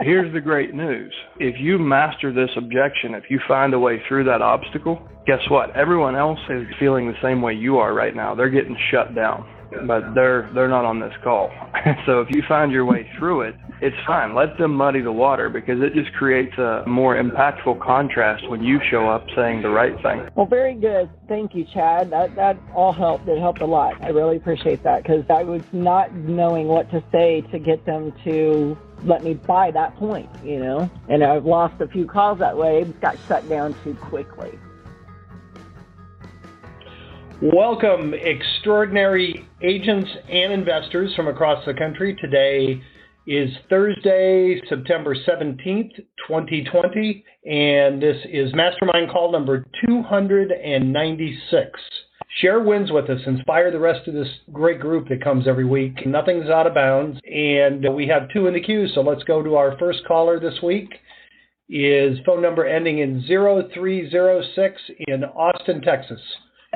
here's the great news. If you master this objection, if you find a way through that obstacle, guess what? Everyone else is feeling the same way you are right now. They're getting shut down but they're they're not on this call. so if you find your way through it, it's fine. Let them muddy the water because it just creates a more impactful contrast when you show up saying the right thing. Well, very good. Thank you, Chad. That that all helped. It helped a lot. I really appreciate that because I was not knowing what to say to get them to let me buy that point, you know. And I've lost a few calls that way. Got shut down too quickly. Welcome, extraordinary agents and investors from across the country. Today is Thursday, September 17th, 2020, and this is Mastermind Call number 296. Share wins with us, inspire the rest of this great group that comes every week. Nothing's out of bounds, and we have two in the queue, so let's go to our first caller this week. Is phone number ending in 0306 in Austin, Texas.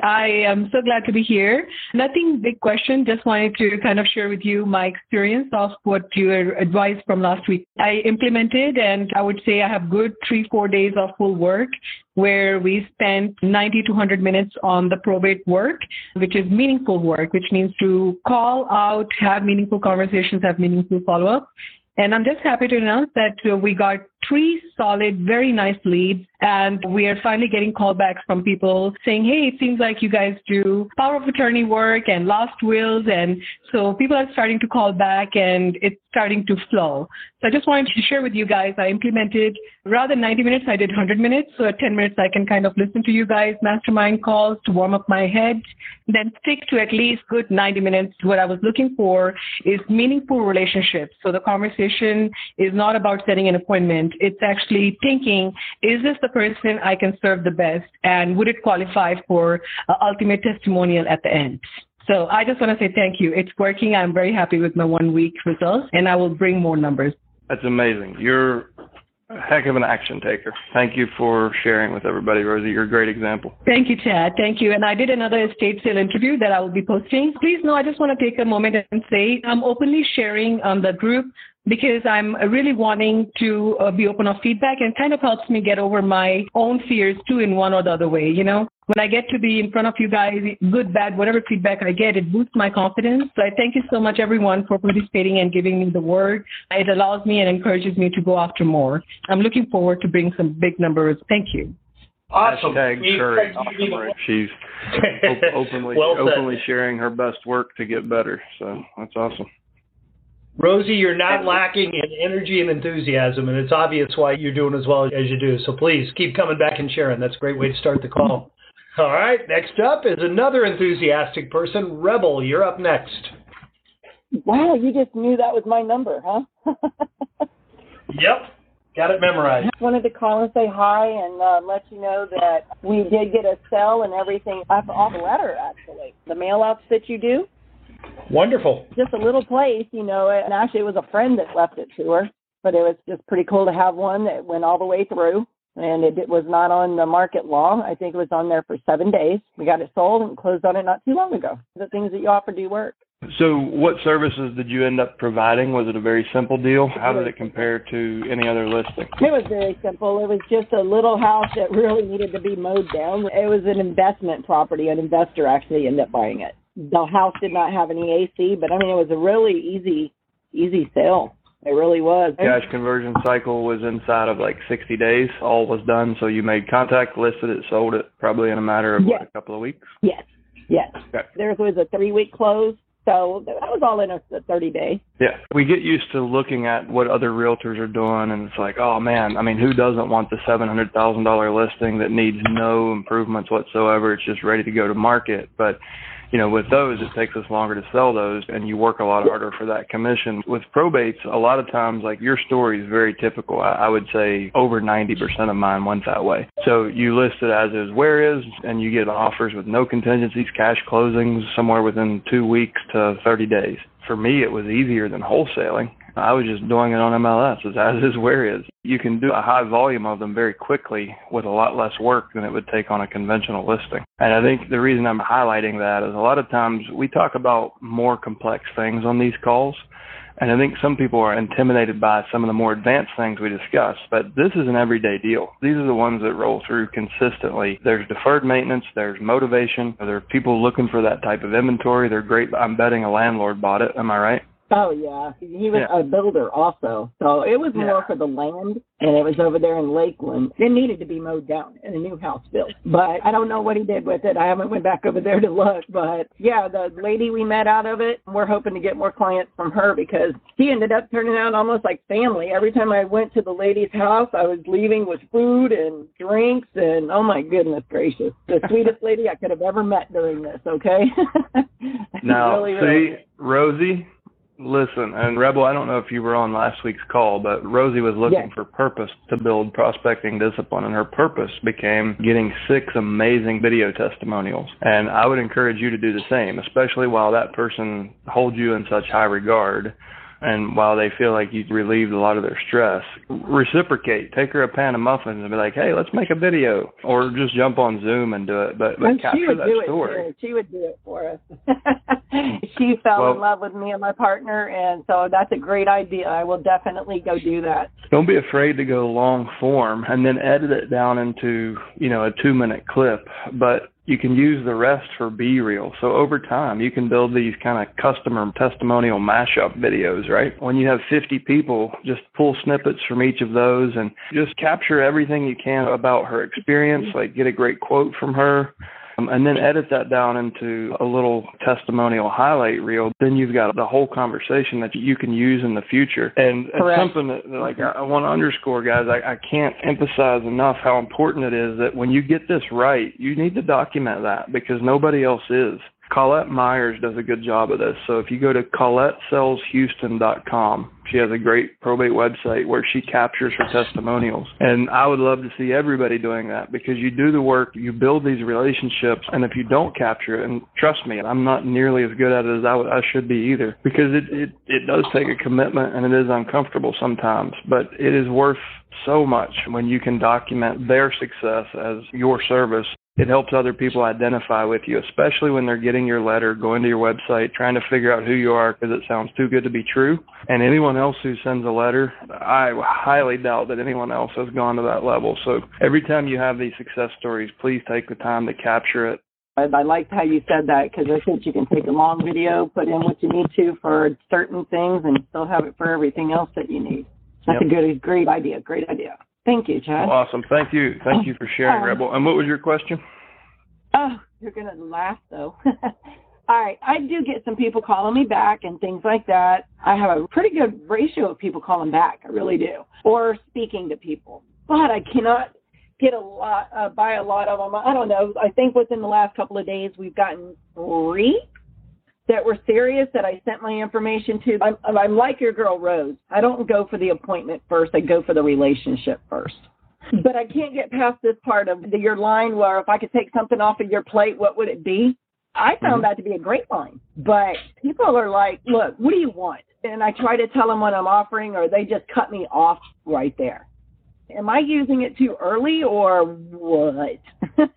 I am so glad to be here. Nothing big question, just wanted to kind of share with you my experience of what your advice from last week. I implemented and I would say I have good three, four days of full work where we spent 90 to 100 minutes on the probate work, which is meaningful work, which means to call out, have meaningful conversations, have meaningful follow up. And I'm just happy to announce that we got three solid, very nice leads. And we are finally getting callbacks from people saying, hey, it seems like you guys do power of attorney work and lost wills. And so people are starting to call back and it's starting to flow. So I just wanted to share with you guys, I implemented rather than 90 minutes, I did 100 minutes. So at 10 minutes, I can kind of listen to you guys, mastermind calls to warm up my head, then stick to at least good 90 minutes. What I was looking for is meaningful relationships. So the conversation is not about setting an appointment. It's actually thinking, is this the person I can serve the best? And would it qualify for uh, ultimate testimonial at the end? So I just want to say thank you. It's working. I'm very happy with my one week results and I will bring more numbers. That's amazing. You're a heck of an action taker. Thank you for sharing with everybody, Rosie. You're a great example. Thank you, Chad. Thank you. And I did another estate sale interview that I will be posting. Please know I just want to take a moment and say I'm openly sharing on the group because I'm really wanting to uh, be open of feedback and kind of helps me get over my own fears too in one or the other way, you know? When I get to be in front of you guys, good, bad, whatever feedback I get, it boosts my confidence. So I thank you so much, everyone, for participating and giving me the word. It allows me and encourages me to go after more. I'm looking forward to bring some big numbers. Thank you. Awesome. Hashtag Curry. Awesome. She's openly well openly sharing her best work to get better. So that's awesome. Rosie, you're not lacking in energy and enthusiasm, and it's obvious why you're doing as well as you do. So please keep coming back and sharing. That's a great way to start the call. All right, next up is another enthusiastic person. Rebel, you're up next. Wow, you just knew that was my number, huh? yep, got it memorized. I wanted to call and say hi and uh, let you know that we did get a cell and everything off, off the letter, actually. The mail outs that you do. Wonderful. Just a little place, you know, and actually it was a friend that left it to her, but it was just pretty cool to have one that went all the way through. And it, it was not on the market long. I think it was on there for seven days. We got it sold and closed on it not too long ago. The things that you offer do work. So, what services did you end up providing? Was it a very simple deal? How did it compare to any other listing? It was very simple. It was just a little house that really needed to be mowed down. It was an investment property. An investor actually ended up buying it the house did not have any AC, but I mean, it was a really easy, easy sale. It really was. Cash conversion cycle was inside of like 60 days. All was done. So you made contact, listed it, sold it probably in a matter of yes. what, a couple of weeks? Yes. Yes. Okay. There was a three week close. So that was all in a 30 day. Yeah. We get used to looking at what other realtors are doing, and it's like, oh man, I mean, who doesn't want the $700,000 listing that needs no improvements whatsoever? It's just ready to go to market. But you know, with those, it takes us longer to sell those and you work a lot harder for that commission. With probates, a lot of times, like your story is very typical. I, I would say over 90% of mine went that way. So you list it as is, where is, and you get offers with no contingencies, cash closings somewhere within two weeks to 30 days. For me, it was easier than wholesaling I was just doing it on MLS as is where is. You can do a high volume of them very quickly with a lot less work than it would take on a conventional listing. And I think the reason I'm highlighting that is a lot of times we talk about more complex things on these calls. And I think some people are intimidated by some of the more advanced things we discuss, but this is an everyday deal. These are the ones that roll through consistently. There's deferred maintenance, there's motivation, there are people looking for that type of inventory. They're great. I'm betting a landlord bought it. Am I right? Oh yeah, he was yeah. a builder also. So it was more yeah. for the land, and it was over there in Lakeland. It needed to be mowed down and a new house built. But I don't know what he did with it. I haven't went back over there to look. But yeah, the lady we met out of it, we're hoping to get more clients from her because she ended up turning out almost like family. Every time I went to the lady's house, I was leaving with food and drinks, and oh my goodness gracious, the sweetest lady I could have ever met during this. Okay. now, really, see. Rosie Listen, and Rebel, I don't know if you were on last week's call, but Rosie was looking yes. for purpose to build prospecting discipline, and her purpose became getting six amazing video testimonials. And I would encourage you to do the same, especially while that person holds you in such high regard and while they feel like you've relieved a lot of their stress, reciprocate. Take her a pan of muffins and be like, "Hey, let's make a video," or just jump on Zoom and do it. But, but and capture that story. It, she would do it for us. she fell well, in love with me and my partner, and so that's a great idea. I will definitely go do that. Don't be afraid to go long form and then edit it down into you know a two minute clip, but you can use the rest for B-reel. So over time, you can build these kind of customer testimonial mashup videos, right? When you have 50 people, just pull snippets from each of those and just capture everything you can about her experience, like get a great quote from her, um, and then edit that down into a little testimonial highlight reel, then you've got the whole conversation that you can use in the future. And it's something that, like, I, I want to underscore, guys. I, I can't emphasize enough how important it is that when you get this right, you need to document that because nobody else is. Colette Myers does a good job of this. So if you go to ColetteSellsHouston.com, she has a great probate website where she captures her testimonials. And I would love to see everybody doing that because you do the work, you build these relationships, and if you don't capture it, and trust me, I'm not nearly as good at it as I, I should be either because it, it, it does take a commitment and it is uncomfortable sometimes, but it is worth so much when you can document their success as your service it helps other people identify with you, especially when they're getting your letter, going to your website, trying to figure out who you are because it sounds too good to be true. And anyone else who sends a letter, I highly doubt that anyone else has gone to that level. So every time you have these success stories, please take the time to capture it. I, liked how you said that because I think you can take a long video, put in what you need to for certain things, and still have it for everything else that you need. That's yep. a good, great idea. Great idea. Thank you, Chad. Awesome. Thank you. Thank you for sharing, um, Rebel. And what was your question? Oh, you're going to laugh, though. All right. I do get some people calling me back and things like that. I have a pretty good ratio of people calling back. I really do. Or speaking to people. But I cannot get a lot, uh, buy a lot of them. I don't know. I think within the last couple of days, we've gotten three that were serious that I sent my information to. I'm, I'm like your girl Rose. I don't go for the appointment first. I go for the relationship first. But I can't get past this part of the, your line where if I could take something off of your plate, what would it be? I found mm-hmm. that to be a great line. But people are like, look, what do you want? And I try to tell them what I'm offering, or they just cut me off right there. Am I using it too early, or what?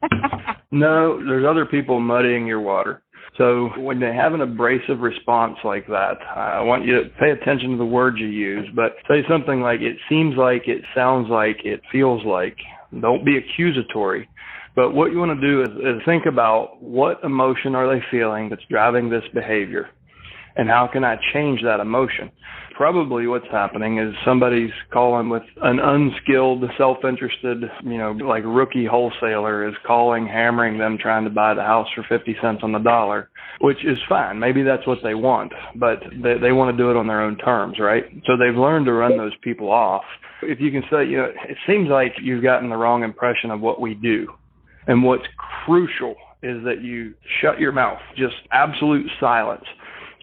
no, there's other people muddying your water. So when they have an abrasive response like that, I want you to pay attention to the words you use, but say something like, it seems like, it sounds like, it feels like. Don't be accusatory. But what you want to do is, is think about what emotion are they feeling that's driving this behavior and how can I change that emotion? probably what's happening is somebody's calling with an unskilled, self-interested, you know, like rookie wholesaler is calling, hammering them, trying to buy the house for 50 cents on the dollar, which is fine. Maybe that's what they want, but they, they want to do it on their own terms, right? So they've learned to run those people off. If you can say, you know, it seems like you've gotten the wrong impression of what we do. And what's crucial is that you shut your mouth, just absolute silence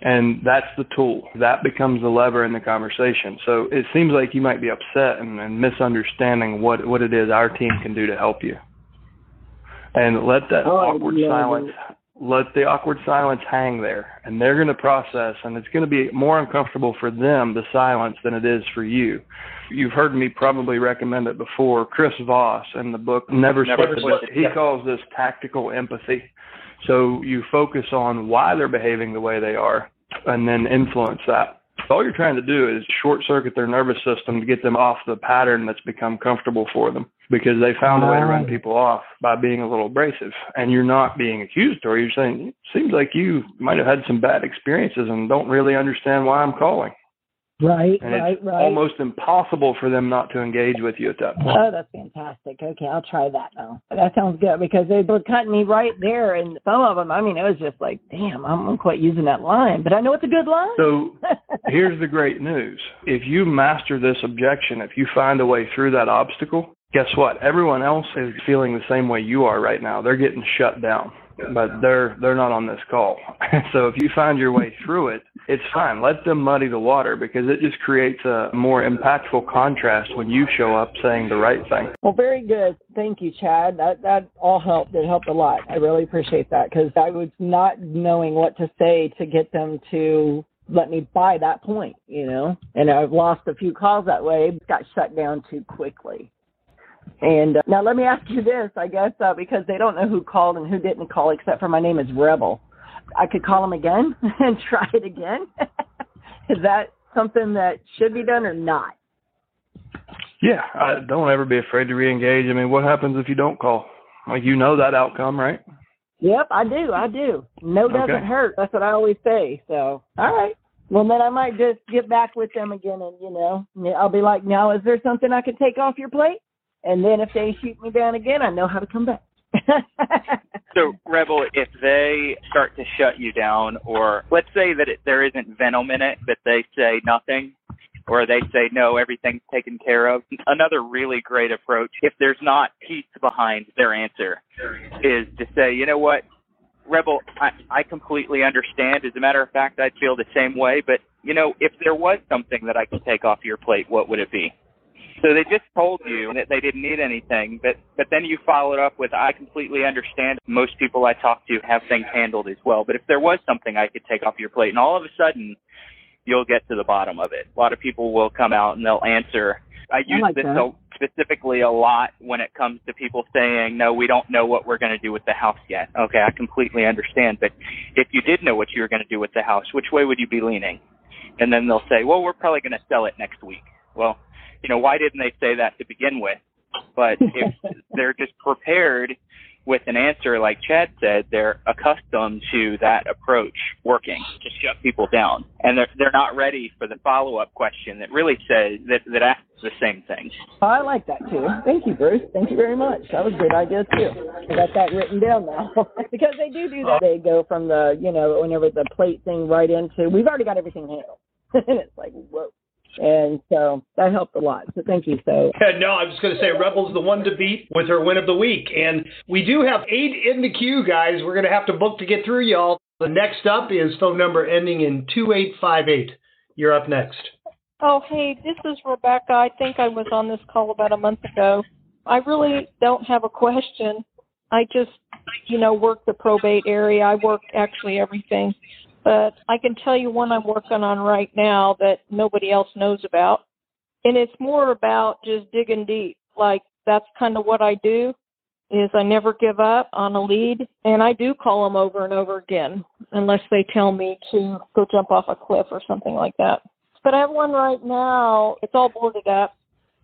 and that's the tool. That becomes the lever in the conversation. So it seems like you might be upset and, and misunderstanding what what it is our team can do to help you. And let that oh, awkward silence let the awkward silence hang there. And they're going to process and it's going to be more uncomfortable for them the silence than it is for you you've heard me probably recommend it before chris voss in the book never, never split he yeah. calls this tactical empathy so you focus on why they're behaving the way they are and then influence that. All you're trying to do is short circuit their nervous system to get them off the pattern that's become comfortable for them because they found a way to run people off by being a little abrasive. And you're not being accusatory. You're saying, it seems like you might have had some bad experiences and don't really understand why I'm calling. Right, And right, right. almost impossible for them not to engage with you at that point. Oh, that's fantastic. Okay, I'll try that now. That sounds good because they were cutting me right there, and some of them, I mean, it was just like, damn, I'm not quite using that line, but I know it's a good line. So here's the great news. If you master this objection, if you find a way through that obstacle, guess what? Everyone else is feeling the same way you are right now. They're getting shut down, but they're they're not on this call. so if you find your way through it, it's fine. Let them muddy the water because it just creates a more impactful contrast when you show up saying the right thing. Well, very good. Thank you, Chad. That that all helped. It helped a lot. I really appreciate that because I was not knowing what to say to get them to let me buy that point, you know. And I've lost a few calls that way. Got shut down too quickly. And uh, now let me ask you this, I guess, uh, because they don't know who called and who didn't call, except for my name is Rebel. I could call them again and try it again. is that something that should be done or not? Yeah, I, don't ever be afraid to re-engage. I mean, what happens if you don't call? Like you know that outcome, right? Yep, I do. I do. No doesn't Okay. hurt. That's what I always say. So, all right. Well, then I might just get back with them again, and you know, I'll be like, now, is there something I can take off your plate? And then if they shoot me down again, I know how to come back. So, Rebel, if they start to shut you down, or let's say that it, there isn't venom in it, but they say nothing, or they say no, everything's taken care of. Another really great approach, if there's not peace behind their answer, is to say, you know what, Rebel, I, I completely understand. As a matter of fact, I'd feel the same way. But you know, if there was something that I could take off your plate, what would it be? So they just told you that they didn't need anything, but but then you followed up with, "I completely understand. Most people I talk to have things handled as well. But if there was something I could take off your plate," and all of a sudden, you'll get to the bottom of it. A lot of people will come out and they'll answer. I use like this a, specifically a lot when it comes to people saying, "No, we don't know what we're going to do with the house yet." Okay, I completely understand, but if you did know what you were going to do with the house, which way would you be leaning? And then they'll say, "Well, we're probably going to sell it next week." Well, you know, why didn't they say that to begin with? But if they're just prepared with an answer, like Chad said, they're accustomed to that approach working to shut people down, and they're they're not ready for the follow up question that really says that that asks the same thing. I like that too. Thank you, Bruce. Thank you very much. That was a good idea too. I got that written down now because they do do that. They go from the you know whenever the plate thing right into we've already got everything handled, and it's like whoa. And so that helped a lot. So thank you. So Yeah, no, I'm just going to say Rebel's the one to beat with her win of the week. And we do have eight in the queue, guys. We're going to have to book to get through, y'all. The next up is phone number ending in 2858. You're up next. Oh, hey, this is Rebecca. I think I was on this call about a month ago. I really don't have a question. I just, you know, work the probate area. I work actually everything. But I can tell you one I'm working on right now that nobody else knows about. And it's more about just digging deep. Like that's kind of what I do is I never give up on a lead and I do call them over and over again unless they tell me to go jump off a cliff or something like that. But I have one right now. It's all boarded up.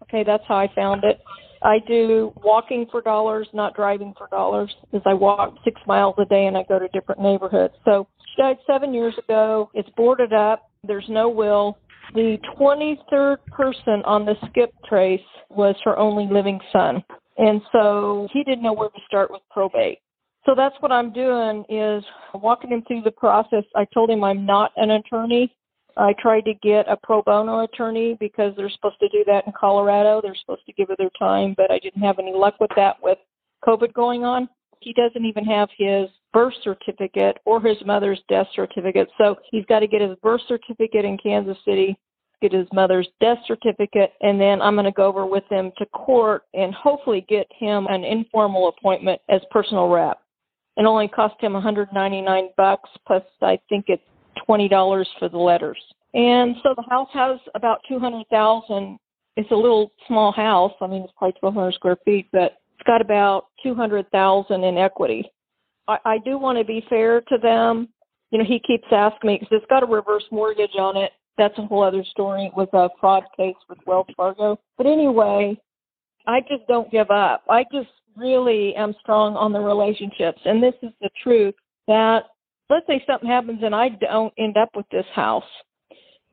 Okay, that's how I found it. I do walking for dollars, not driving for dollars, as I walk six miles a day and I go to different neighborhoods. So she died seven years ago. It's boarded up. There's no will. The 23rd person on the skip trace was her only living son. And so he didn't know where to start with probate. So that's what I'm doing is walking him through the process. I told him I'm not an attorney. I tried to get a pro bono attorney because they're supposed to do that in Colorado. They're supposed to give her their time, but I didn't have any luck with that with COVID going on. He doesn't even have his birth certificate or his mother's death certificate. So he's got to get his birth certificate in Kansas City, get his mother's death certificate, and then I'm going to go over with him to court and hopefully get him an informal appointment as personal rep. It only cost him 199 bucks plus I think it's twenty dollars for the letters. And so the house has about two hundred thousand. It's a little small house. I mean, it's probably twelve hundred square feet, but it's got about two hundred thousand in equity. I, I do want to be fair to them. You know, he keeps asking me because it's got a reverse mortgage on it, that's a whole other story. It was a fraud case with Wells Fargo. But anyway, I just don't give up. I just really am strong on the relationships. And this is the truth that let's say something happens and I don't end up with this house.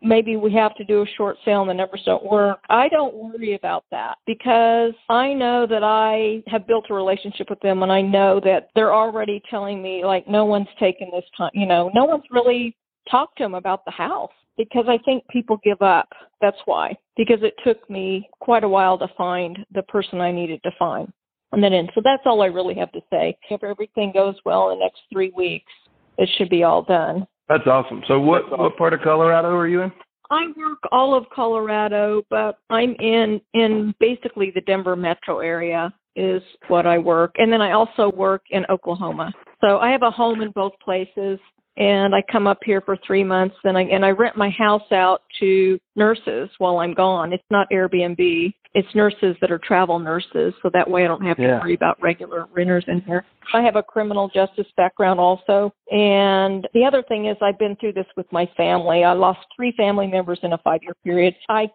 Maybe we have to do a short sale and the numbers don't work. I don't worry about that because I know that I have built a relationship with them and I know that they're already telling me like no one's taken this time, you know, no one's really talked to them about the house because I think people give up. That's why. Because it took me quite a while to find the person I needed to find. And then in. So that's all I really have to say. If everything goes well in the next three weeks, it should be all done. That's awesome. So what awesome. what part of Colorado are you in? I work all of Colorado, but I'm in in basically the Denver metro area is what I work. And then I also work in Oklahoma. So I have a home in both places and I come up here for three months and I and I rent my house out to nurses while I'm gone. It's not Airbnb. It's nurses that are travel nurses, so that way I don't have to yeah. worry about regular renters in here. I have a criminal justice background also. And the other thing is I've been through this with my family. I lost three family members in a five year period. I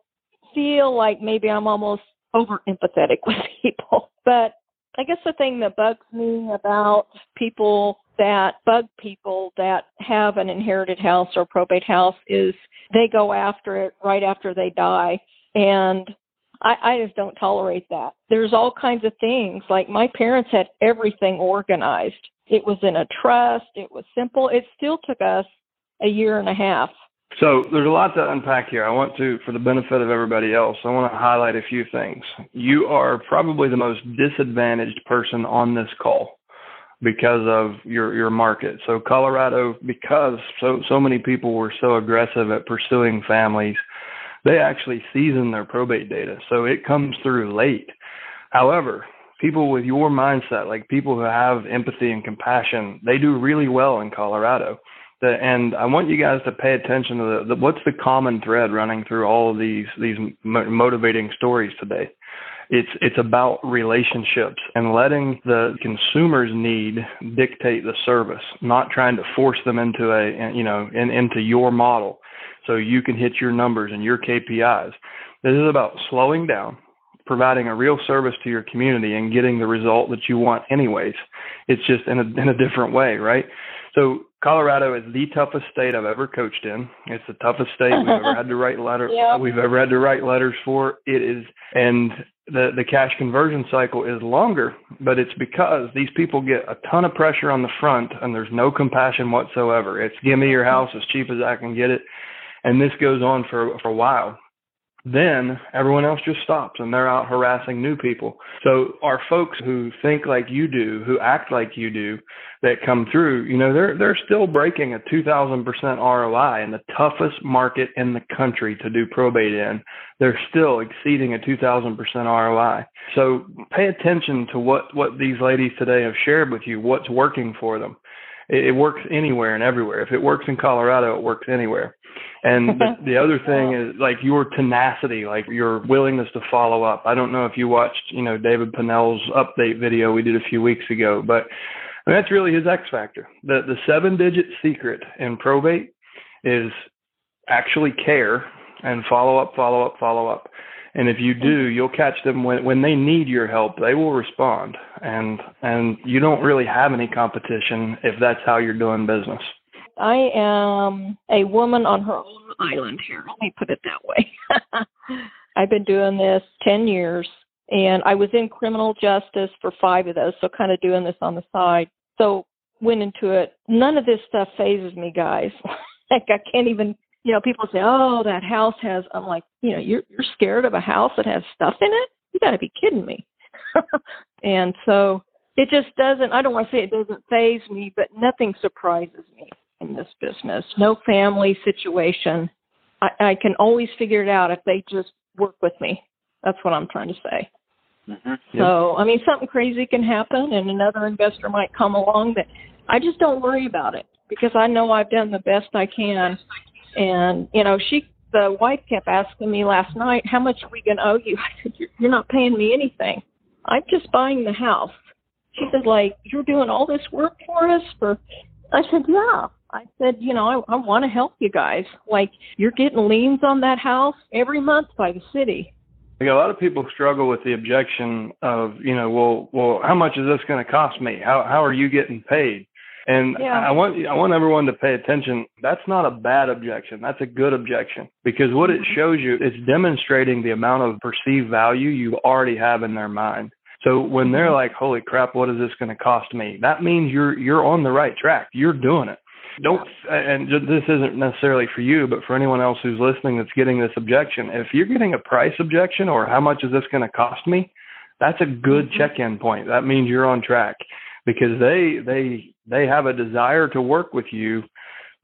feel like maybe I'm almost over empathetic with people. But I guess the thing that bugs me about people that bug people that have an inherited house or probate house is they go after it right after they die. And I, I just don't tolerate that. There's all kinds of things. Like my parents had everything organized. It was in a trust. It was simple. It still took us a year and a half. So there's a lot to unpack here. I want to, for the benefit of everybody else, I want to highlight a few things. You are probably the most disadvantaged person on this call because of your your market. So Colorado, because so so many people were so aggressive at pursuing families, they actually season their probate data, so it comes through late. However, people with your mindset, like people who have empathy and compassion, they do really well in Colorado. And I want you guys to pay attention to the, the what's the common thread running through all of these these motivating stories today it's it's about relationships and letting the consumer's need dictate the service, not trying to force them into a you know in, into your model so you can hit your numbers and your KPIs. This is about slowing down, providing a real service to your community and getting the result that you want anyways. It's just in a in a different way, right? So Colorado is the toughest state I've ever coached in. It's the toughest state we've ever had to write letter yep. we've ever had to write letters for. It is and the the cash conversion cycle is longer, but it's because these people get a ton of pressure on the front and there's no compassion whatsoever. It's give me your house as cheap as I can get it. And this goes on for for a while then everyone else just stops and they're out harassing new people. So our folks who think like you do, who act like you do, that come through, you know, they're they're still breaking a 2000% ROI in the toughest market in the country to do probate in. They're still exceeding a 2000% ROI. So pay attention to what what these ladies today have shared with you, what's working for them. It, it works anywhere and everywhere. If it works in Colorado, it works anywhere. And the, the other thing is like your tenacity, like your willingness to follow up. I don't know if you watched, you know, David Pinnell's update video we did a few weeks ago, but I mean, that's really his X factor. The the seven digit secret in probate is actually care and follow up, follow up, follow up. And if you do, you'll catch them when when they need your help. They will respond, and and you don't really have any competition if that's how you're doing business. I am a woman on her own island here. Let me put it that way. I've been doing this 10 years and I was in criminal justice for five of those, so kind of doing this on the side. So went into it. None of this stuff fazes me, guys. like I can't even, you know, people say, "Oh, that house has." I'm like, you know, you're you're scared of a house that has stuff in it? You got to be kidding me. and so it just doesn't. I don't want to say it doesn't faze me, but nothing surprises me in this business. No family situation. I, I can always figure it out if they just work with me. That's what I'm trying to say. Mm-hmm. So, I mean, something crazy can happen, and another investor might come along. That I just don't worry about it because I know I've done the best I can. And you know, she, the wife, kept asking me last night, "How much are we going to owe you?" I said, "You're not paying me anything. I'm just buying the house." She said, "Like you're doing all this work for us for?" I said, "Yeah." I said, you know, I, I want to help you guys. Like, you're getting liens on that house every month by the city. Like a lot of people struggle with the objection of, you know, well, well, how much is this going to cost me? How how are you getting paid? And Yeah. I want I want everyone to pay attention. That's not a bad objection. That's a good objection because what it mm-hmm. shows you is demonstrating the amount of perceived value you already have in their mind. So when they're mm-hmm. like, "Holy crap, what is this going to cost me?" That means you're you're on the right track. You're doing it. Don't and this isn't necessarily for you, but for anyone else who's listening that's getting this objection. If you're getting a price objection or how much is this going to cost me, that's a good mm-hmm. check-in point. That means you're on track because they they they have a desire to work with you.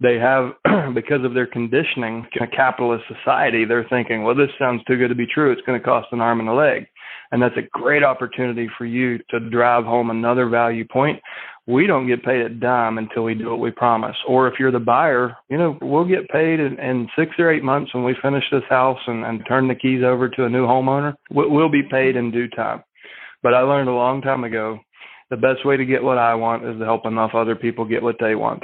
They have because of their conditioning in a capitalist society they're thinking well this sounds too good to be true. It's going to cost an arm and a leg. And that's a great opportunity for you to drive home another value point. We don't get paid a dime until we do what we promise. Or if you're the buyer you know we'll get paid in, in six or eight months when we finish this house and, and turn the keys over to a new homeowner. We- we'll be paid in due time. But i learned a long time ago the best way to get what I want is to help enough other people get what they want.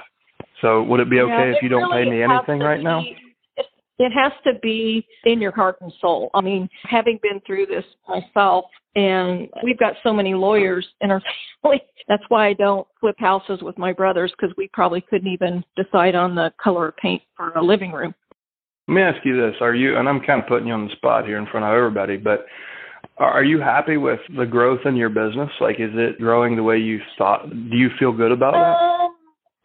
So would it be okay Yeah, if you don't really pay me anything right now? be- It, it has to be in your heart and soul. I mean, having been through this myself, and we've got so many lawyers in our family. That's why I don't flip houses with my brothers because we probably couldn't even decide on the color of paint for a living room. Let me ask you this: Are you? And I'm kind of putting you on the spot here in front of everybody, but are you happy with the growth in your business? Like, is it growing the way you thought? Do you feel good about that? Um,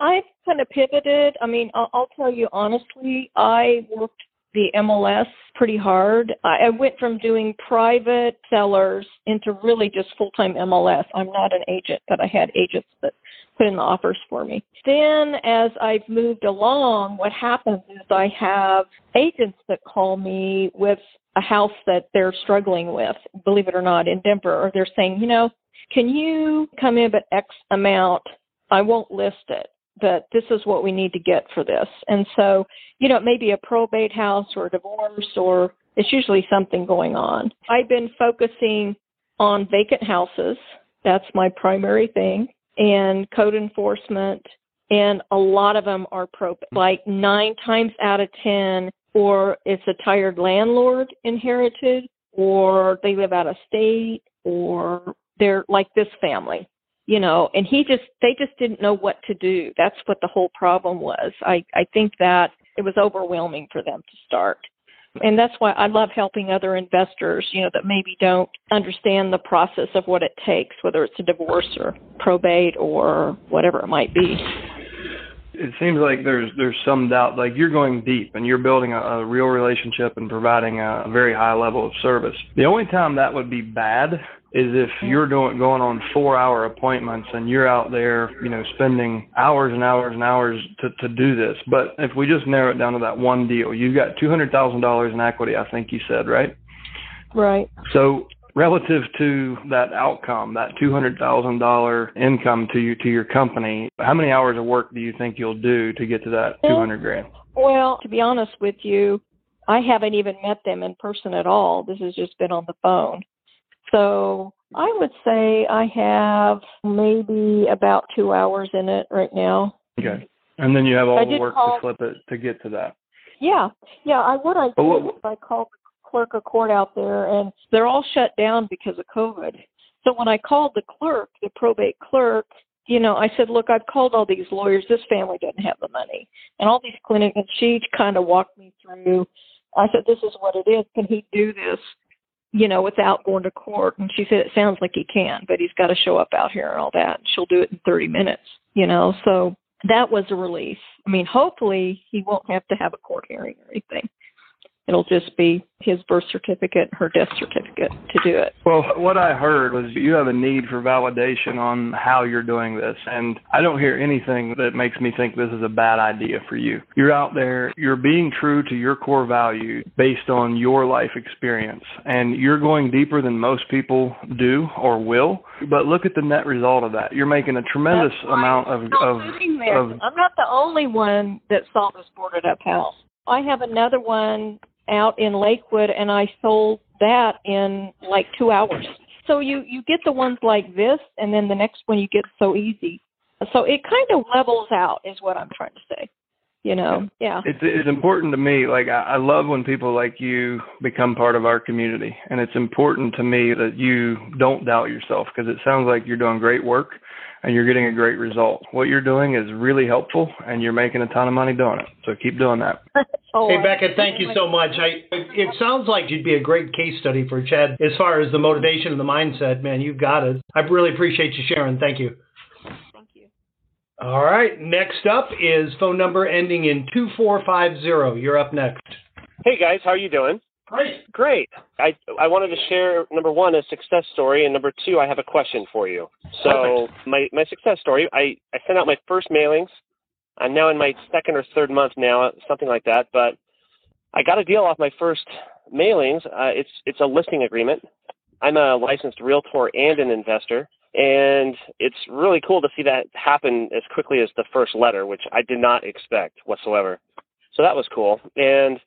I've kind of pivoted. I mean, I'll, I'll tell you honestly, I worked the MLS pretty hard. I, I went from doing private sellers into really just full time MLS. I'm not an agent, but I had agents that put in the offers for me. Then, as I've moved along, what happens is I have agents that call me with a house that they're struggling with, believe it or not, in Denver, or they're saying, you know, can you come in at X amount? I won't list it, but this is what we need to get for this. And so, you know, it may be a probate house or a divorce, or it's usually something going on. I've been focusing on vacant houses. That's my primary thing, and code enforcement. And a lot of them are probate. Like nine times out of 10, or it's a tired landlord inherited, or they live out of state, or they're like this family you know and he just they just didn't know what to do. That's what the whole problem was. I i think that it was overwhelming for them to start. And that's why i love helping other investors you know that maybe don't understand the process of what it takes whether it's a divorce or probate or whatever it might be it seems like there's there's some doubt. Like you're going deep and you're building a, a real relationship and providing a, a very high level of service. The only time that would be bad is if mm-hmm. you're doing going on four hour appointments and you're out there, you know, spending hours and hours and hours to to do this. But if we just narrow it down to that one deal, you've got two hundred thousand dollars in equity. I think you said right. right So relative to that outcome, that two hundred thousand dollar income to you to your company, how many hours of work do you think you'll do to get to that two hundred grand? well to be honest with you i haven't even met them in person at all this has just been on the phone so i would say i have maybe about two hours in it right now Okay. And then you have all I the work call- to flip it to get to that. Yeah, yeah. I what I did what- was I called clerk of court out there, and they're all shut down because of COVID. So when I called the clerk, the probate clerk, you know, I said, "Look, I've called all these lawyers. This family doesn't have the money, and all these clinics." And she kind of walked me through. I said, "This is what it is. Can he do this?" You know, without going to court. And she said, "It sounds like he can, but he's got to show up out here and all that. She'll do it in 30 minutes." You know, so that was a relief. I mean, hopefully he won't have to have a court hearing or anything. It'll just be his birth certificate, her death certificate to do it. Well, what I heard was you have a need for validation on how you're doing this. And I don't hear anything that makes me think this is a bad idea for you. You're out there, you're being true to your core value based on your life experience. And you're going deeper than most people do or will. But look at the net result of that. You're making a tremendous amount of, I'm not of, of I'm not the only one that saw this boarded up house. I have another one out in Lakewood, and I sold that in like two hours. So you you get the ones like this, and then the next one you get so easy. So it kind of levels out, is what I'm trying to say. You know, yeah. It's it's important to me. Like I, I love when people like you become part of our community, and it's important to me that you don't doubt yourself because it sounds like you're doing great work and you're getting a great result. What you're doing is really helpful, and you're making a ton of money doing it. So keep doing that. oh, Hey, Becca, thank you so much. I, it sounds like you'd be a great case study for Chad as far as the motivation and the mindset. Man, you've got it. I really appreciate you sharing. Thank you. Thank you. All right. Next up is phone number ending in 2450. You're up next. Hey guys, how are you doing? Great. Great. I I wanted to share number one a success story, and number two I have a question for you. So my my success story, I I sent out my first mailings. I'm now in my second or third month now, something like that. But I got a deal off my first mailings. Uh, it's it's a listing agreement. I'm a licensed realtor and an investor, and it's really cool to see that happen as quickly as the first letter, which I did not expect whatsoever. So that was cool, and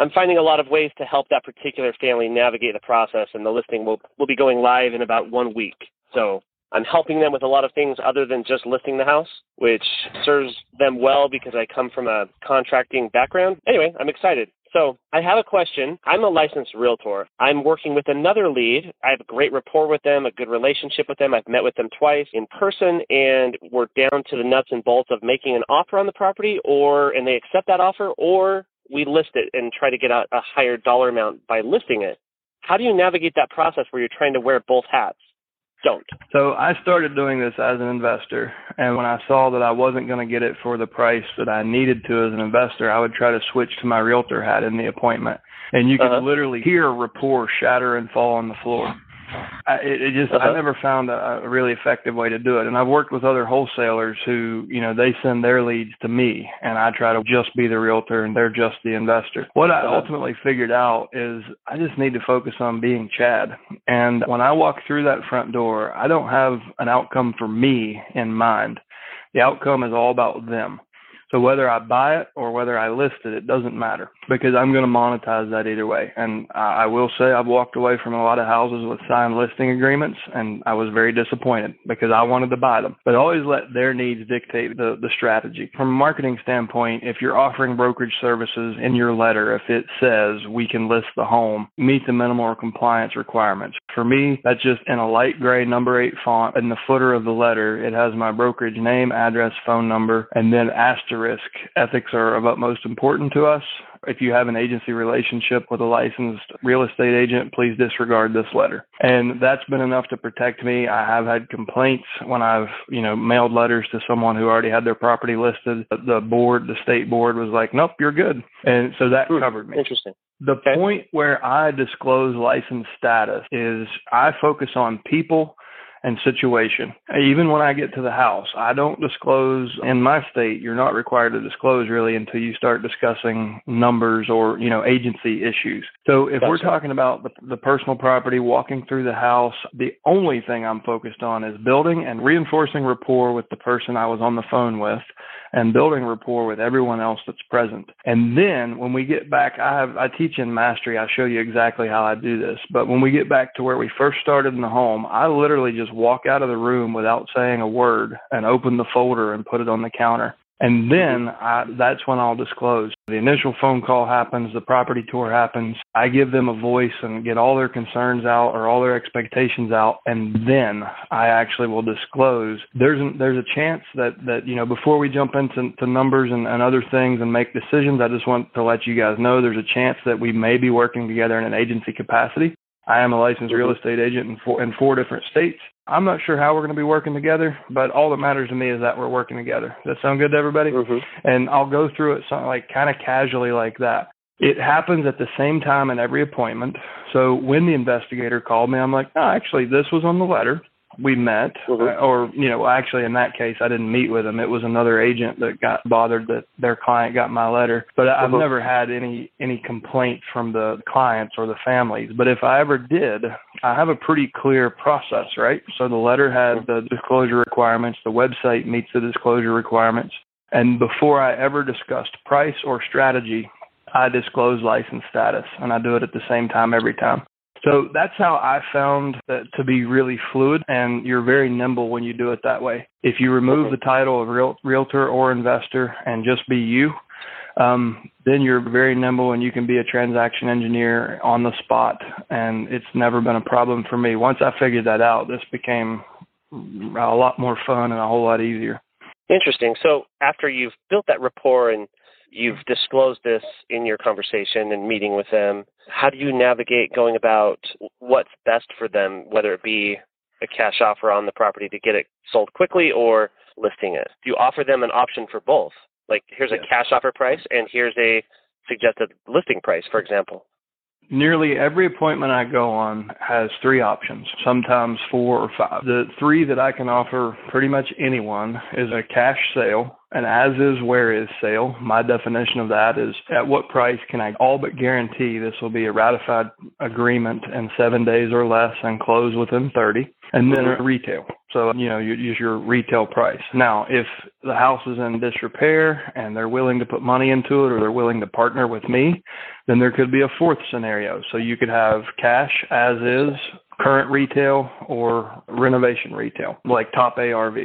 I'm finding a lot of ways to help that particular family navigate the process, and the listing will will be going live in about one week. So I'm helping them with a lot of things other than just listing the house, which serves them well because I come from a contracting background. Anyway, I'm excited. So I have a question. I'm a licensed realtor. I'm working with another lead. I have a great rapport with them, a good relationship with them. I've met with them twice in person and we're down to the nuts and bolts of making an offer on the property or and they accept that offer or we list it and try to get a, a higher dollar amount by listing it. How do you navigate that process where you're trying to wear both hats? Don't. So I started doing this as an investor, and when I saw that I wasn't going to get it for the price that I needed to as an investor, I would try to switch to my realtor hat in the appointment. And you could Uh-huh. literally hear rapport shatter and fall on the floor. I, it, it just I Uh-huh. never found a, a really effective way to do it. And I've worked with other wholesalers who, you know, they send their leads to me, and I try to just be the realtor, and they're just the investor. What I Uh-huh. ultimately figured out is I just need to focus on being Chad. And when I walk through that front door, I don't have an outcome for me in mind. The outcome is all about them. So whether I buy it or whether I list it, it doesn't matter because I'm going to monetize that either way. And I I will say I've walked away from a lot of houses with signed listing agreements, and I was very disappointed because I wanted to buy them. But always let their needs dictate the the strategy. From a marketing standpoint, if you're offering brokerage services in your letter, if it says we can list the home, meet the minimal compliance requirements. For me, that's just in a light gray number eight font in the footer of the letter. It has my brokerage name, address, phone number, and then asterisk. Ethics are of utmost importance to us. If you have an agency relationship with a licensed real estate agent, please disregard this letter. And that's been enough to protect me. I have had complaints when I've, you know, mailed letters to someone who already had their property listed. The board, the state board was like, nope, you're good. And so that Hmm, covered me. Interesting. The Okay. point where I disclose license status is I focus on people and situation. Even when I get to the house, I don't disclose in my state, you're not required to disclose really until you start discussing numbers or, you know, agency issues. So if we're Gotcha. talking about the, the personal property, walking through the house, the only thing I'm focused on is building and reinforcing rapport with the person I was on the phone with and building rapport with everyone else that's present. And then when we get back, I have I teach in mastery. I show you exactly how I do this. But when we get back to where we first started in the home, I literally just walk out of the room without saying a word and open the folder and put it on the counter. And then mm-hmm. I, that's when I'll disclose. The initial phone call happens, the property tour happens. I give them a voice and get all their concerns out or all their expectations out, and then I actually will disclose. There's an, there's a chance that that you know before we jump into to numbers and, and other things and make decisions, I just want to let you guys know there's a chance that we may be working together in an agency capacity. I am a licensed real estate agent in four, in four different states. I'm not sure how we're going to be working together, but all that matters to me is that we're working together. Does that sound good to everybody? hmm and I'll go through it some, like kind of casually like that. It happens at the same time in every appointment. So when the investigator called me, I'm like, oh, actually, this was on the letter. We met, Mhm. uh, or you know, actually in that case, I didn't meet with him. It was another agent that got bothered that their client got my letter. But I've Mhm. never had any any complaints from the clients or the families. But if I ever did, I have a pretty clear process, right? So the letter had the disclosure requirements. The website meets the disclosure requirements. And before I ever discussed price or strategy, I disclose license status, and I do it at the same time every time. So that's how I found that to be really fluid, and you're very nimble when you do it that way. If you remove the title of real, realtor or investor and just be you, um, then you're very nimble and you can be a transaction engineer on the spot. And it's never been a problem for me. Once I figured that out, this became a lot more fun and a whole lot easier. Interesting. So after you've built that rapport and you've disclosed this in your conversation and meeting with them, how do you navigate going about what's best for them, whether it be a cash offer on the property to get it sold quickly or listing it? Do you offer them an option for both? Like here's a cash offer price and here's a suggested listing price, for example. Nearly every appointment I go on has three options, sometimes four or five. The three that I can offer pretty much anyone is a cash sale, an as is where is sale. My definition of that is at what price can I all but guarantee this will be a ratified agreement in seven days or less and close within 30 and then a retail. So, you know, you use your retail price. Now, if the house is in disrepair and they're willing to put money into it or they're willing to partner with me, then there could be a fourth scenario. So you could have cash as is, current retail, or renovation retail, like top ARV.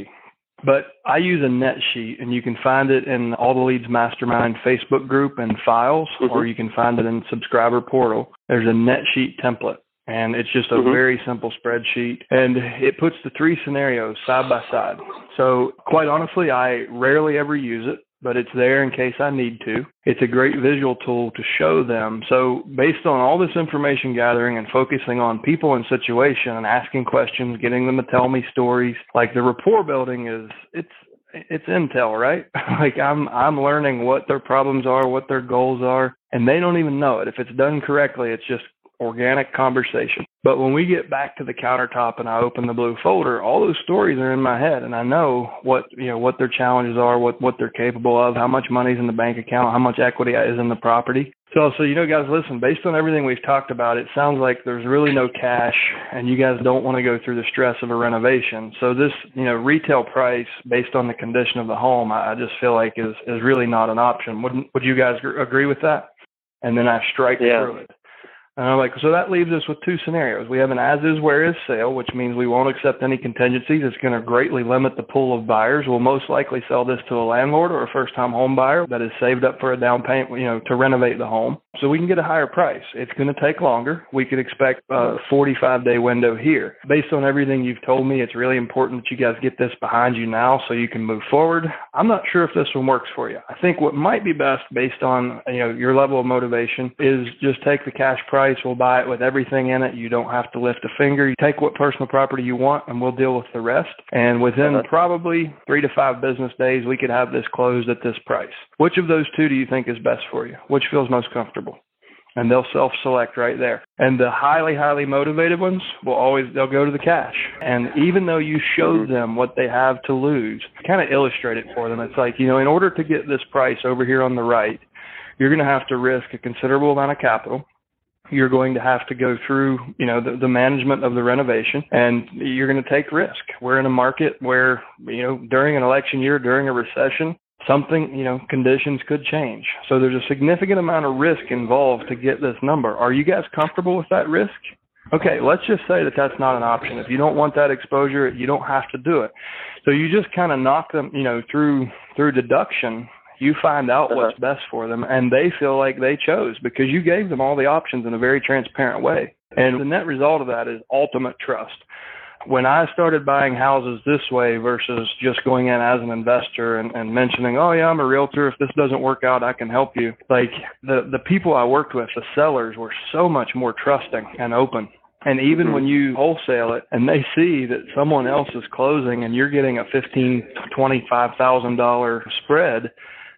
But I use a net sheet, and you can find it in All the Leads Mastermind Facebook group and files, mm-hmm. or you can find it in Subscriber Portal. There's a net sheet template and it's just a mm-hmm. very simple spreadsheet and it puts the three scenarios side by side so quite honestly i rarely ever use it but it's there in case i need to it's a great visual tool to show them so based on all this information gathering and focusing on people and situation and asking questions getting them to tell me stories like the rapport building is it's it's intel, right? like I'm I'm learning what their problems are, what their goals are, and they don't even know it. If it's done correctly, it's just organic conversation. But when we get back to the countertop and I open the blue folder, all those stories are in my head and I know what, you know, what their challenges are, what, what they're capable of, how much money's in the bank account, how much equity is in the property. So, so, you know, guys, listen, based on everything we've talked about, it sounds like there's really no cash and you guys don't want to go through the stress of a renovation. So this, you know, retail price based on the condition of the home, I, I just feel like is, is really not an option. Wouldn't, would you guys agree with that? And then I strike yeah. through it. And I'm like, so that leaves us with two scenarios. We have an as is where is sale, which means we won't accept any contingencies. It's going to greatly limit the pool of buyers. We'll most likely sell this to a landlord or a first time home buyer that has saved up for a down payment, you know, to renovate the home. So we can get a higher price. It's going to take longer. We could expect a 45 day window here. Based on everything you've told me, it's really important that you guys get this behind you now so you can move forward. I'm not sure if this one works for you. I think what might be best based on, you know, your level of motivation is just take the cash price. We'll buy it with everything in it. You don't have to lift a finger. You take what personal property you want, and we'll deal with the rest. And within uh-huh. probably three to five business days, we could have this closed at this price. Which of those two do you think is best for you? Which feels most comfortable? and they'll self-select right there. And the highly, highly motivated ones will always they'll go to the cash. And even though you show them what they have to lose, kind of illustrate it for them. It's like you know, in order to get this price over here on the right, you're going to have to risk a considerable amount of capital you're going to have to go through, you know, the, the management of the renovation and you're going to take risk. We're in a market where, you know, during an election year, during a recession, something, you know, conditions could change. So there's a significant amount of risk involved to get this number. Are you guys comfortable with that risk? Okay, let's just say that that's not an option. If you don't want that exposure, you don't have to do it. So you just kind of knock them, you know, through through deduction you find out uh-huh. what's best for them, and they feel like they chose because you gave them all the options in a very transparent way. And the net result of that is ultimate trust. When I started buying houses this way versus just going in as an investor and, and mentioning, oh yeah, I'm a realtor. If this doesn't work out, I can help you. Like the the people I worked with, the sellers were so much more trusting and open. And even when mm-hmm. you wholesale it and they see that someone else is closing and you're getting a fifteen, twenty five thousand dollar spread,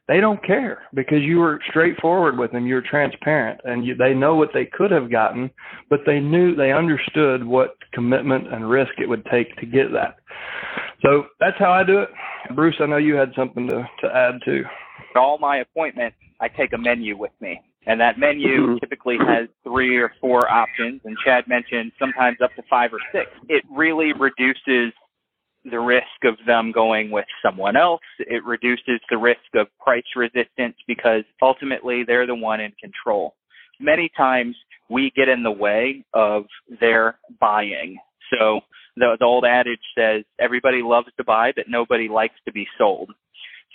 they don't care because you were straightforward with them. You were transparent, and you, they know what they could have gotten, but they knew they understood what commitment and risk it would take to get that. So that's how I do it. Bruce, I know you had something to, to add too. All my appointments, I take a menu with me. And that menu mm-hmm. typically has three or four options, and Chad mentioned sometimes up to five or six. It really reduces the risk of them going with someone else. It reduces the risk of price resistance because ultimately they're the one in control. Many times we get in the way of their buying. So the, the old adage says everybody loves to buy, but nobody likes to be sold.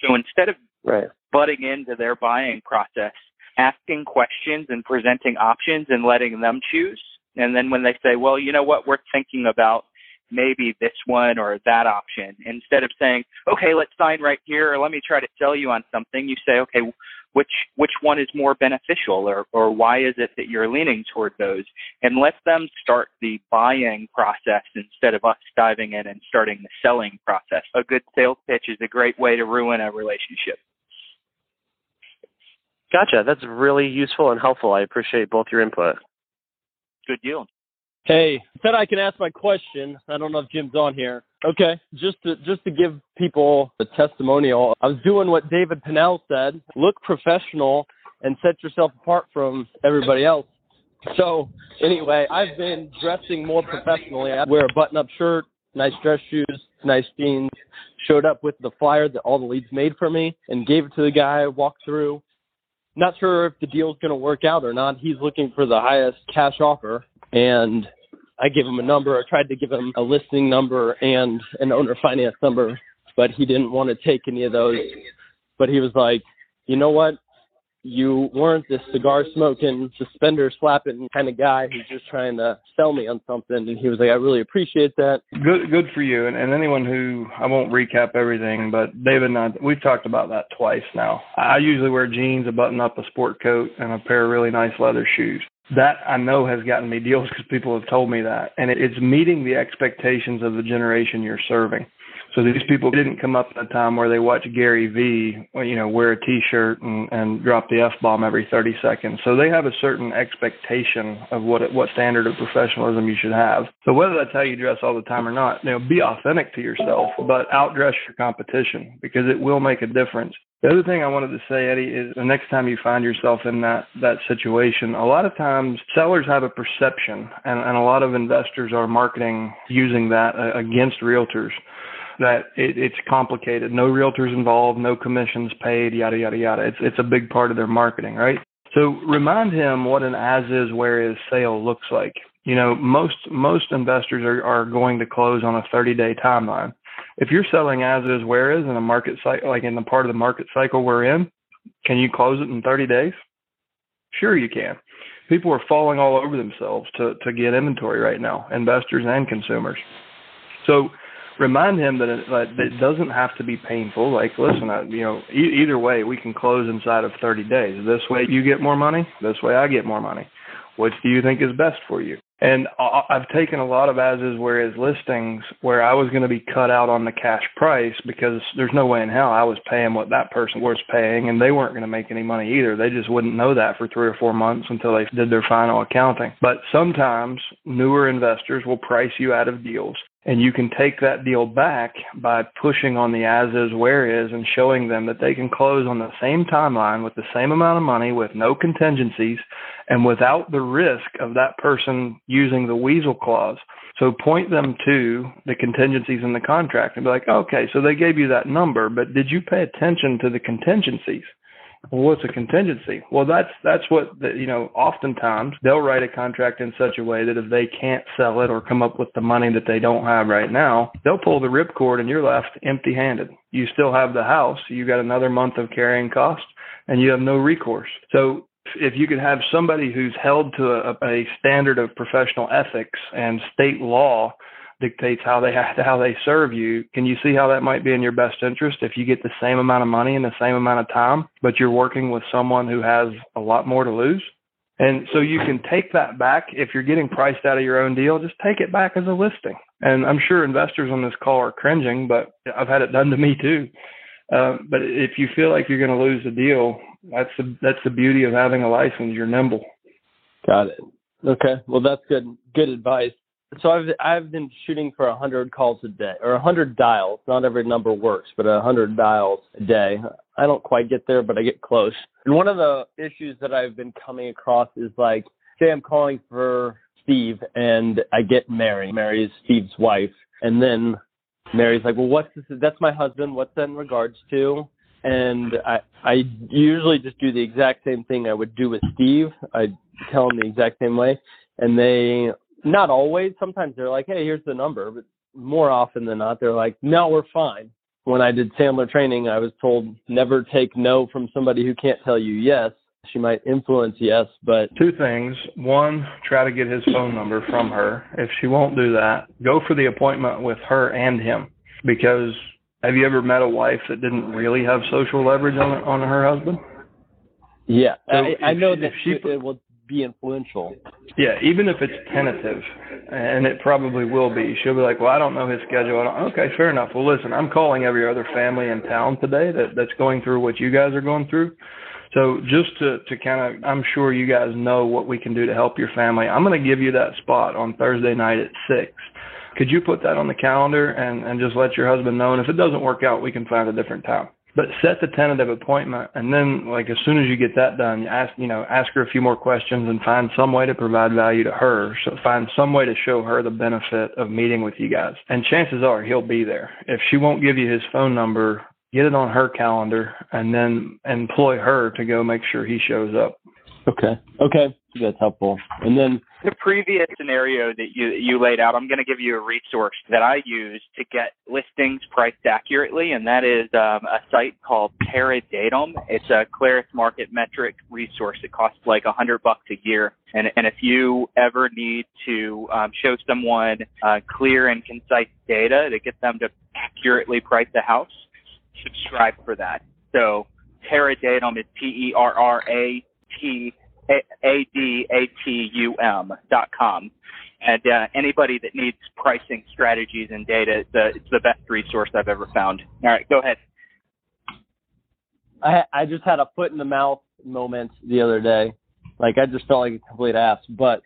So instead of Right. butting into their buying process, asking questions and presenting options and letting them choose. And then when they say, well, you know what, we're thinking about maybe this one or that option, instead of saying, okay, let's sign right here or let me try to sell you on something, you say, okay, which which one is more beneficial or, or why is it that you're leaning toward those and let them start the buying process instead of us diving in and starting the selling process. A good sales pitch is a great way to ruin a relationship. Gotcha. That's really useful and helpful. I appreciate both your input. Good deal. Hey, said I can ask my question. I don't know if Jim's on here. Okay, just to just to give people a testimonial, I was doing what David Pennell said: look professional and set yourself apart from everybody else. So anyway, I've been dressing more professionally. I wear a button-up shirt, nice dress shoes, nice jeans. Showed up with the flyer that all the leads made for me and gave it to the guy. Walked through. Not sure if the deal's going to work out or not. He's looking for the highest cash offer and I gave him a number. I tried to give him a listing number and an owner finance number, but he didn't want to take any of those. But he was like, you know what? You weren't this cigar smoking, suspender slapping kind of guy who's just trying to sell me on something. And he was like, I really appreciate that. Good, good for you. And, and anyone who I won't recap everything, but David and I, we've talked about that twice now. I usually wear jeans, a button up, a sport coat, and a pair of really nice leather shoes. That I know has gotten me deals because people have told me that, and it, it's meeting the expectations of the generation you're serving. So these people didn't come up at a time where they watch Gary Vee, you know, wear a T-shirt and, and drop the f bomb every 30 seconds. So they have a certain expectation of what what standard of professionalism you should have. So whether that's how you dress all the time or not, you know, be authentic to yourself, but outdress your competition because it will make a difference. The other thing I wanted to say, Eddie, is the next time you find yourself in that that situation, a lot of times sellers have a perception, and, and a lot of investors are marketing using that uh, against realtors that it, it's complicated. No realtors involved, no commissions paid, yada yada yada. It's it's a big part of their marketing, right? So remind him what an as is where is sale looks like. You know, most most investors are, are going to close on a 30 day timeline. If you're selling as is where is in a market cycle, like in the part of the market cycle we're in, can you close it in 30 days? Sure, you can. People are falling all over themselves to to get inventory right now, investors and consumers. So remind him that it, that it doesn't have to be painful. Like, listen, I, you know, e- either way, we can close inside of 30 days. This way, you get more money. This way, I get more money. Which do you think is best for you? And I've taken a lot of as is where is listings where I was going to be cut out on the cash price because there's no way in hell I was paying what that person was paying and they weren't going to make any money either. They just wouldn't know that for three or four months until they did their final accounting. But sometimes newer investors will price you out of deals and you can take that deal back by pushing on the as is where is and showing them that they can close on the same timeline with the same amount of money with no contingencies and without the risk of that person using the weasel clause. So point them to the contingencies in the contract and be like, okay, so they gave you that number, but did you pay attention to the contingencies? Well, what's a contingency? Well, that's that's what the, you know. Oftentimes, they'll write a contract in such a way that if they can't sell it or come up with the money that they don't have right now, they'll pull the ripcord and you're left empty-handed. You still have the house, you got another month of carrying costs, and you have no recourse. So if you could have somebody who's held to a, a standard of professional ethics and state law dictates how they how they serve you. Can you see how that might be in your best interest if you get the same amount of money in the same amount of time, but you're working with someone who has a lot more to lose? And so you can take that back if you're getting priced out of your own deal, just take it back as a listing. And I'm sure investors on this call are cringing, but I've had it done to me too. Uh, but if you feel like you're going to lose the deal, that's the that's the beauty of having a license. You're nimble. Got it. Okay. Well, that's good. Good advice so I've I've been shooting for a hundred calls a day or a hundred dials. Not every number works, but a hundred dials a day. I don't quite get there, but I get close. And one of the issues that I've been coming across is like, say I'm calling for Steve and I get Mary. Mary's Steve's wife, and then Mary's like, well, what's this? That's my husband. What's that in regards to? And I I usually just do the exact same thing I would do with Steve. I tell them the exact same way, and they not always. Sometimes they're like, "Hey, here's the number," but more often than not, they're like, "No, we're fine." When I did Sandler training, I was told never take no from somebody who can't tell you yes. She might influence yes, but two things. One, try to get his phone number from her. If she won't do that, go for the appointment with her and him because have you ever met a wife that didn't really have social leverage on on her husband? Yeah, so I, I know that she, it will be influential. Yeah, even if it's tentative, and it probably will be. She'll be like, "Well, I don't know his schedule." Okay, fair enough. Well, listen, I'm calling every other family in town today that that's going through what you guys are going through. So just to to kind of, I'm sure you guys know what we can do to help your family. I'm going to give you that spot on Thursday night at six. Could you put that on the calendar and and just let your husband know? And if it doesn't work out, we can find a different time but set the tentative appointment and then like as soon as you get that done ask you know ask her a few more questions and find some way to provide value to her. So find some way to show her the benefit of meeting with you guys. And chances are he'll be there. If she won't give you his phone number get it on her calendar and then employ her to go make sure he shows up okay okay that's helpful and then the previous scenario that you you laid out, I'm going to give you a resource that I use to get listings priced accurately, and that is um, a site called Terradatum. It's a Clarus Market Metric resource. It costs like a hundred bucks a year, and and if you ever need to um, show someone uh, clear and concise data to get them to accurately price the house, subscribe for that. So Terradatum is T E R R A T a D A T U M dot com. And uh, anybody that needs pricing strategies and data, it's the, it's the best resource I've ever found. All right, go ahead. I I just had a foot in the mouth moment the other day. Like I just felt like a complete ass. But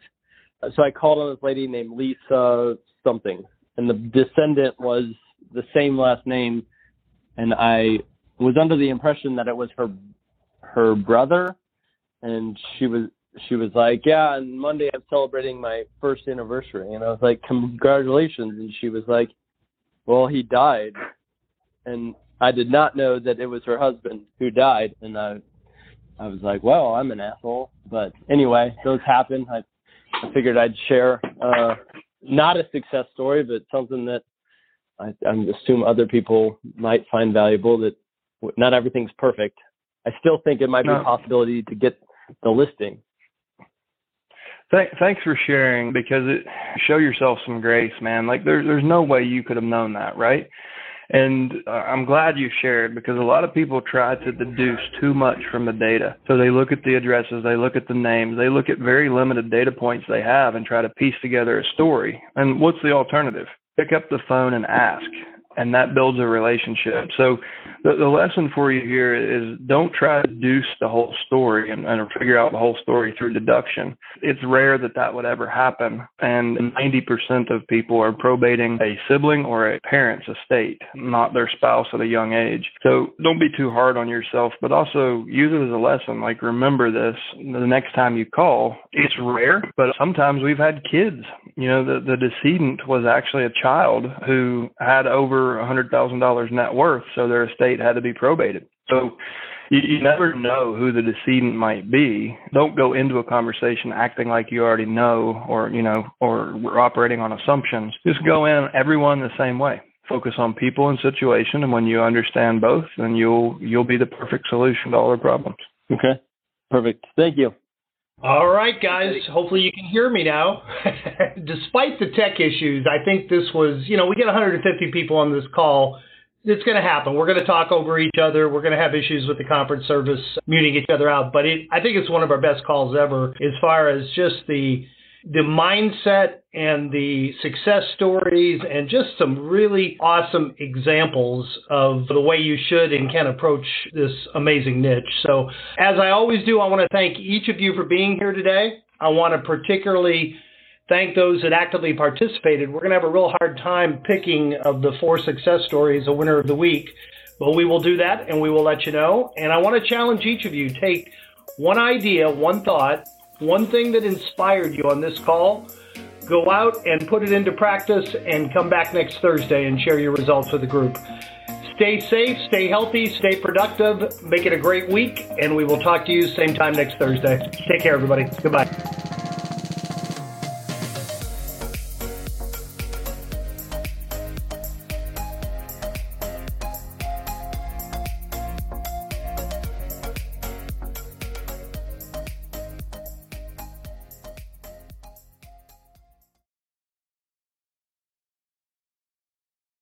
so I called on this lady named Lisa something, and the descendant was the same last name, and I was under the impression that it was her her brother and she was she was like, "Yeah, on Monday I'm celebrating my first anniversary," and I was like, "Congratulations!" And she was like, "Well, he died," and I did not know that it was her husband who died, and I I was like, "Well, I'm an asshole," but anyway, those happen. I I figured I'd share uh, not a success story, but something that I, I assume other people might find valuable. That not everything's perfect. I still think it might be no. a possibility to get the listing. Th- thanks for sharing because it show yourself some grace, man. Like there's there's no way you could have known that, right? And uh, I'm glad you shared because a lot of people try to deduce too much from the data. So they look at the addresses, they look at the names, they look at very limited data points they have and try to piece together a story. And what's the alternative? Pick up the phone and ask and that builds a relationship. So the, the lesson for you here is don't try to deduce the whole story and, and figure out the whole story through deduction. It's rare that that would ever happen. And 90% of people are probating a sibling or a parent's estate, not their spouse at a young age. So don't be too hard on yourself, but also use it as a lesson. Like remember this the next time you call. It's rare, but sometimes we've had kids. You know, the, the decedent was actually a child who had over $100,000 net worth, so their estate had to be probated. So you, you never know who the decedent might be. Don't go into a conversation acting like you already know or, you know, or we're operating on assumptions. Just go in everyone the same way. Focus on people and situation and when you understand both, then you'll you'll be the perfect solution to all their problems. Okay. Perfect. Thank you. All right, guys. Hopefully you can hear me now. Despite the tech issues, I think this was, you know, we get 150 people on this call. It's going to happen. We're going to talk over each other. We're going to have issues with the conference service muting each other out. But it, I think it's one of our best calls ever as far as just the the mindset and the success stories and just some really awesome examples of the way you should and can approach this amazing niche. So, as I always do, I want to thank each of you for being here today. I want to particularly thank those that actively participated. We're going to have a real hard time picking of the four success stories a winner of the week, but we will do that and we will let you know. And I want to challenge each of you take one idea, one thought, one thing that inspired you on this call, go out and put it into practice and come back next Thursday and share your results with the group. Stay safe, stay healthy, stay productive, make it a great week, and we will talk to you same time next Thursday. Take care, everybody. Goodbye.